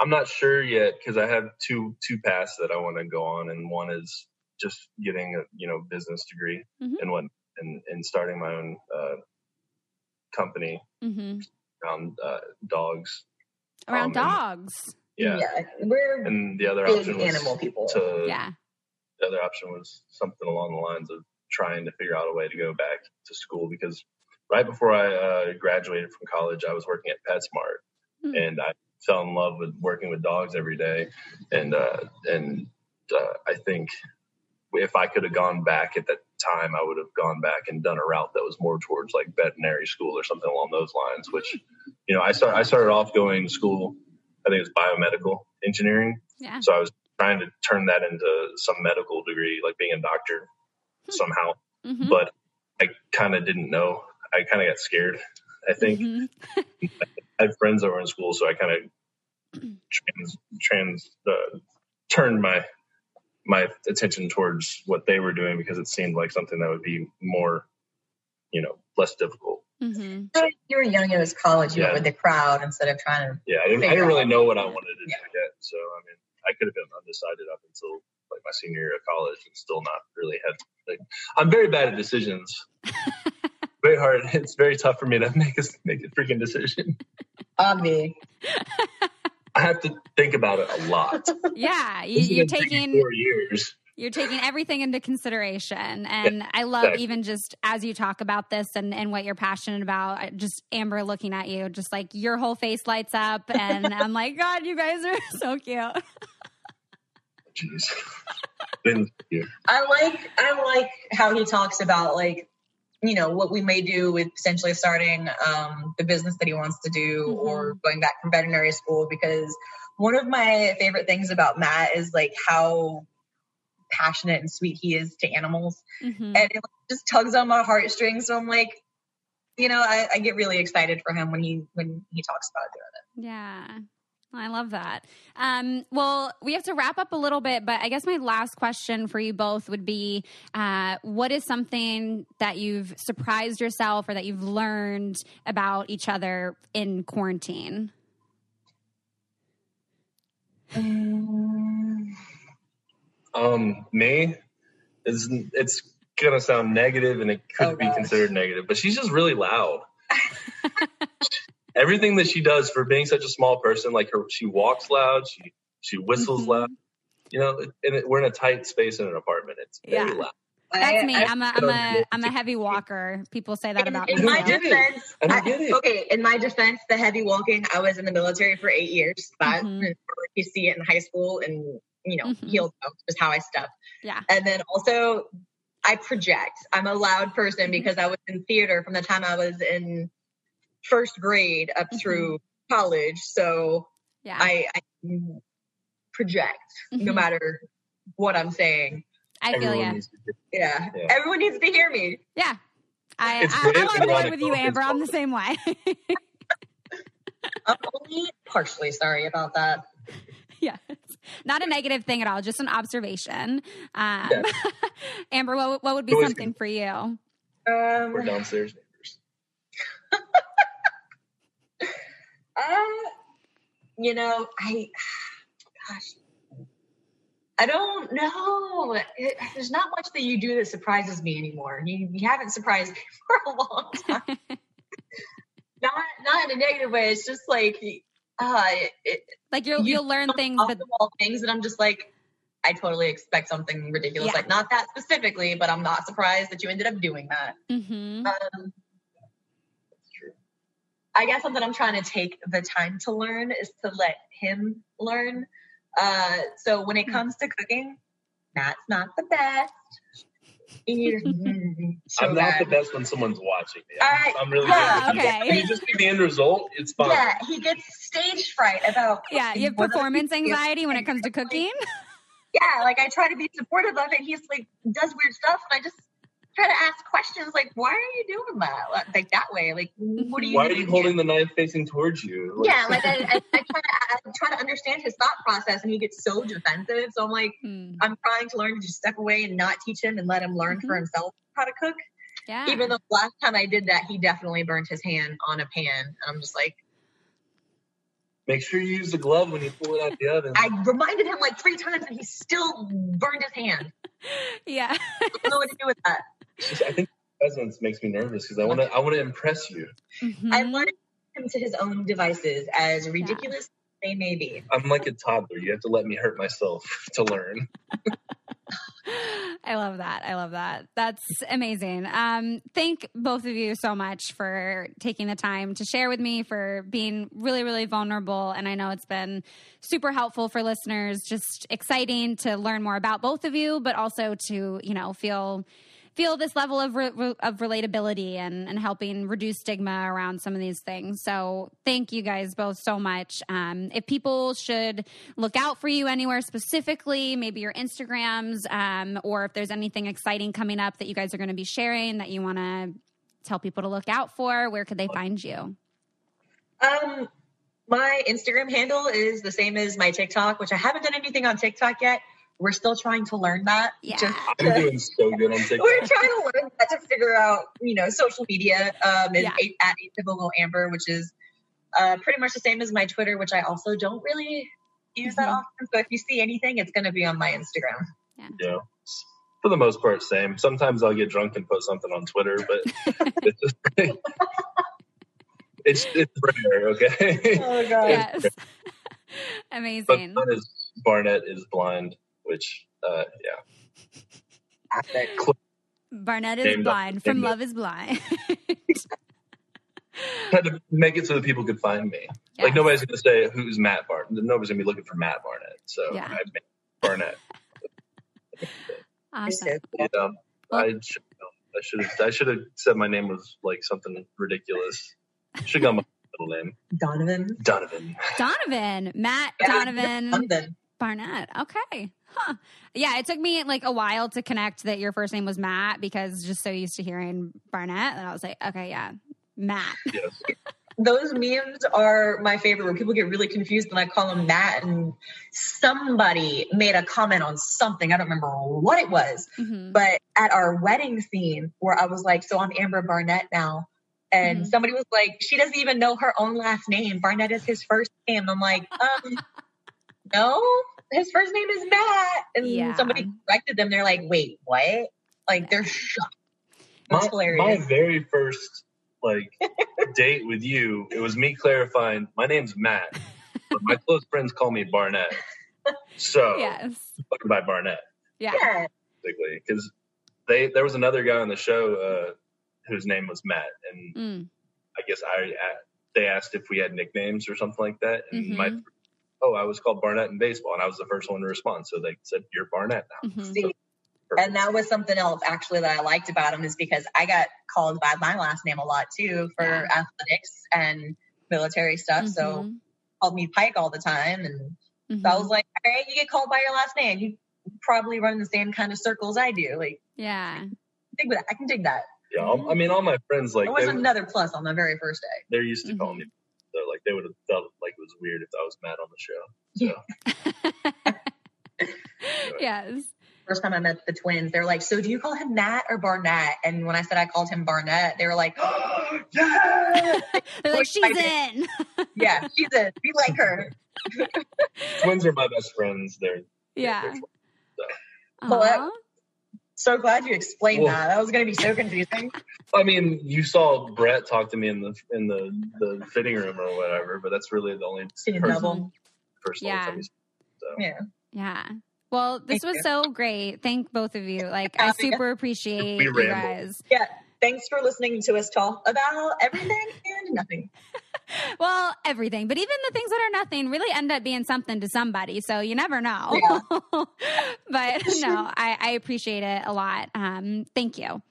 I'm not sure yet because I have two two paths that I want to go on, and one is just getting a you know business degree mm-hmm. and what and and starting my own uh, company mm-hmm. around uh, dogs. Around um, dogs. And, yeah. yeah, we're and the other option was animal people. To, yeah the other option was something along the lines of trying to figure out a way to go back to school because right before I uh, graduated from college, I was working at PetSmart, mm-hmm. and I fell in love with working with dogs every day, and uh, and uh, I think if I could have gone back at that time, I would have gone back and done a route that was more towards like veterinary school or something along those lines. Which, you know, I start I started off going to school. I think it was biomedical engineering. Yeah. So I was trying to turn that into some medical degree, like being a doctor hmm. Somehow. Mm-hmm. But I kind of didn't know. I kind of got scared. I think mm-hmm. I had friends that were in school, so I kind of trans trans uh, turned my my attention towards what they were doing because it seemed like something that would be more, you know, less difficult. Mm-hmm. You were young; it was college. You yeah. went with the crowd instead of trying to. Yeah, I didn't, I didn't really know what I wanted to yeah. do yet. So I mean, I could have been undecided up until like my senior year of college and still not really had. Like, I'm very bad at decisions. very hard. It's very tough for me to make a make a freaking decision. On me. I have to think about it a lot. Yeah, you, are taking four years. You're taking everything into consideration. And yeah, I love exactly. even just as you talk about this and, and what you're passionate about, just Amber looking at you, just like your whole face lights up. And I'm like, God, you guys are so cute. Jeez. I like I like how he talks about like you know what we may do with potentially starting um, the business that he wants to do mm-hmm. or going back from veterinary school because one of my favorite things about Matt is like how passionate and sweet he is to animals mm-hmm. and it just tugs on my heartstrings so I'm like you know I, I get really excited for him when he when he talks about doing it yeah I love that. Um, well, we have to wrap up a little bit, but I guess my last question for you both would be uh, what is something that you've surprised yourself or that you've learned about each other in quarantine? Um, um me, it's, it's gonna sound negative and it could oh, be considered negative, but she's just really loud. everything that she does for being such a small person, like her, she walks loud, she she whistles mm-hmm. loud. You know, and it, we're in a tight space in an apartment. It's very yeah. loud. That's me. I, am a I'm a I'm a heavy walker. People say that in, about in me. my defense, I, okay. In my defense, the heavy walking. I was in the military for eight years. But mm-hmm. you see it in high school, and you know, mm-hmm. heel is how I step. Yeah. And then also, I project. I'm a loud person mm-hmm. because I was in theater from the time I was in first grade up mm-hmm. through college. So yeah. I, I project mm-hmm. no matter what I'm saying. I feel yeah. yeah. yeah. Everyone needs to hear me. Yeah. I, I, I'm on board with you, Amber. I'm the same way. I'm only partially sorry about that. Yeah. Not a negative thing at all, just an observation. Um, yeah. Amber, what, what would be something for you? Um, We're downstairs. Uh, you know, I, gosh, I don't know. It, there's not much that you do that surprises me anymore. You, you haven't surprised me for a long time. not not in a negative way. It's just like, uh, it, like you'll you will learn things, but things that I'm just like, I totally expect something ridiculous. Yeah. Like not that specifically, but I'm not surprised that you ended up doing that. Mm-hmm. Um, I guess something I'm trying to take the time to learn is to let him learn. Uh, so when it hmm. comes to cooking, Matt's not the best. so I'm not bad. the best when someone's watching me. I'm, I'm really yeah, good. Okay. When you just see the end result, it's fine. Yeah, he gets stage fright about. Yeah, you have performance anxiety when it comes to cooking. yeah, like I try to be supportive of it. He's like does weird stuff, and I just try to ask questions like, why are you doing that? Like that way? Like, what are you? Why are you holding the knife facing towards you? Like, yeah, like I, I, I, try to I try to understand his thought process, and he gets so defensive. So I'm like, hmm. I'm trying to learn to just step away and not teach him and let him learn mm-hmm. for himself how to cook. Yeah. Even though last time I did that, he definitely burnt his hand on a pan. And I'm just like, Make sure you use the glove when you pull it out the oven. I reminded him like three times and he still burned his hand. Yeah. I don't know what to do with that. Just, I think presence makes me nervous because I want to. I want to impress you. Mm-hmm. I want him to his own devices, as ridiculous yeah. they may be. I'm like a toddler. You have to let me hurt myself to learn. I love that. I love that. That's amazing. Um, thank both of you so much for taking the time to share with me, for being really, really vulnerable. And I know it's been super helpful for listeners, just exciting to learn more about both of you, but also to, you know, feel feel this level of re- of relatability and and helping reduce stigma around some of these things. So thank you guys both so much. Um, if people should look out for you anywhere specifically, maybe your Instagrams, um, or if there's anything exciting coming up that you guys are going to be sharing that you want to tell people to look out for, where could they find you? Um, my Instagram handle is the same as my TikTok, which I haven't done anything on TikTok yet. We're still trying to learn that. Yeah. I'm doing so good on TikTok. We're trying to learn that to figure out, you know, social media um, is yeah. at atypical amber, which is uh, pretty much the same as my Twitter, which I also don't really use mm-hmm. that often. So if you see anything, it's going to be on my Instagram. Yeah. yeah. For the most part, same. Sometimes I'll get drunk and put something on Twitter, but it's just it's it's rare. Okay. Oh god. Yes. Amazing. But is Barnett is blind, which uh, yeah. Barnett is blind from Love is Blind. had to make it so that people could find me. Yes. Like nobody's going to say who's Matt Barnett. Nobody's going to be looking for Matt Barnett. So yeah. I made Barnett. awesome. You know, well, I should I should have I should have said my name was like something ridiculous. Should have gone my middle name. Donovan. Donovan. Donovan. Matt Donovan. Donovan. Barnett. Okay. Huh. Yeah, it took me like a while to connect that your first name was Matt because just so used to hearing Barnett. And I was like, okay, yeah, Matt. Yes. Those memes are my favorite where people get really confused when I call him Matt and somebody made a comment on something. I don't remember what it was, mm-hmm. but at our wedding scene where I was like, so I'm Amber Barnett now. And mm-hmm. somebody was like, she doesn't even know her own last name. Barnett is his first name. I'm like, um, no, his first name is Matt. And yeah. somebody corrected them. They're like, wait, what? Like they're shocked. That's my, hilarious. My very first like date with you, it was me clarifying, my name's Matt, but my close friends call me Barnett. So yes. by Barnett. Yeah. Basically, because they there was another guy on the show uh, whose name was Matt, and mm. I guess I they asked if we had nicknames or something like that, and mm-hmm. my oh I was called Barnett in baseball, and I was the first one to respond, so they said you're Barnett now. Mm-hmm. So and that was something else actually that I liked about him is because I got called by my last name a lot too for yeah. athletics and military stuff. Mm-hmm. So called me Pike all the time. And mm-hmm. so I was mm-hmm. like, all right, you get called by your last name. You probably run the same kind of circles I do. Like, yeah, dig that. I can dig that. Yeah, I mean, all my friends like. It was another plus on the very first day. They're used to mm-hmm. calling me. So like they would have felt like it was weird if I was Matt on the show. So. yes first time I met the twins, they're like, "So do you call him Matt or Barnett?" And when I said I called him Barnett, they were like, oh, "Yeah!" they're like, "She's in." yeah, she's in. We like her. twins are my best friends. They're yeah. They're, so. Well, so glad you explained well, that. That was going to be so confusing. I mean, you saw Brett talk to me in the in the the fitting room or whatever, but that's really the only person, person yeah. so. Yeah. Yeah. Well, this Thank was you. so great. Thank both of you. Like, I super appreciate you guys. Yeah. Thanks for listening to us talk about everything and nothing. well, everything, but even the things that are nothing really end up being something to somebody. So you never know. Yeah. but no, I, I, appreciate it a lot. Um, thank you.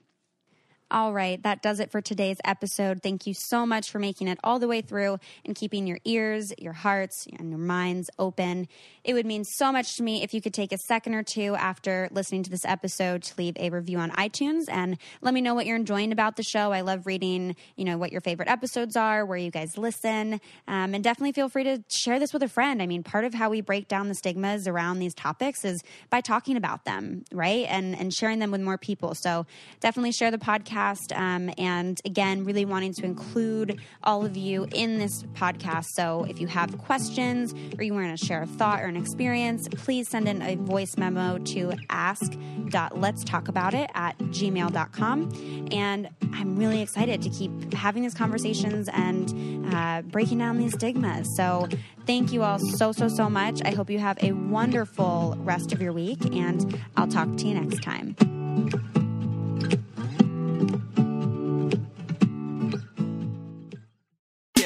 All right, that does it for today's episode. Thank you so much for making it all the way through and keeping your ears, your hearts, and your minds open. It would mean so much to me if you could take a second or two after listening to this episode to leave a review on iTunes and let me know what you're enjoying about the show. I love reading, you know, what your favorite episodes are, where you guys listen, um, and definitely feel free to share this with a friend. I mean, part of how we break down the stigmas around these topics is by talking about them, right, and and sharing them with more people. So definitely share the podcast podcast. Um, and again, really wanting to include all of you in this podcast. So if you have questions or you want to share a thought or an experience, please send in a voice memo to ask.letstalkaboutit at gmail.com. And I'm really excited to keep having these conversations and uh, breaking down these stigmas. So thank you all so, so, so much. I hope you have a wonderful rest of your week, and I'll talk to you next time. Thank you.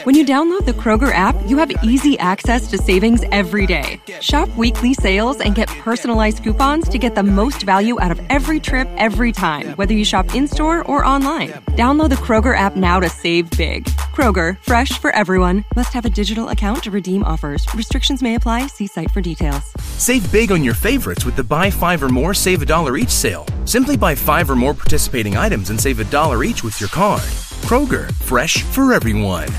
When you download the Kroger app, you have easy access to savings every day. Shop weekly sales and get personalized coupons to get the most value out of every trip every time, whether you shop in store or online. Download the Kroger app now to save big. Kroger, fresh for everyone. Must have a digital account to redeem offers. Restrictions may apply. See site for details. Save big on your favorites with the buy five or more, save a dollar each sale. Simply buy five or more participating items and save a dollar each with your card. Kroger, fresh for everyone.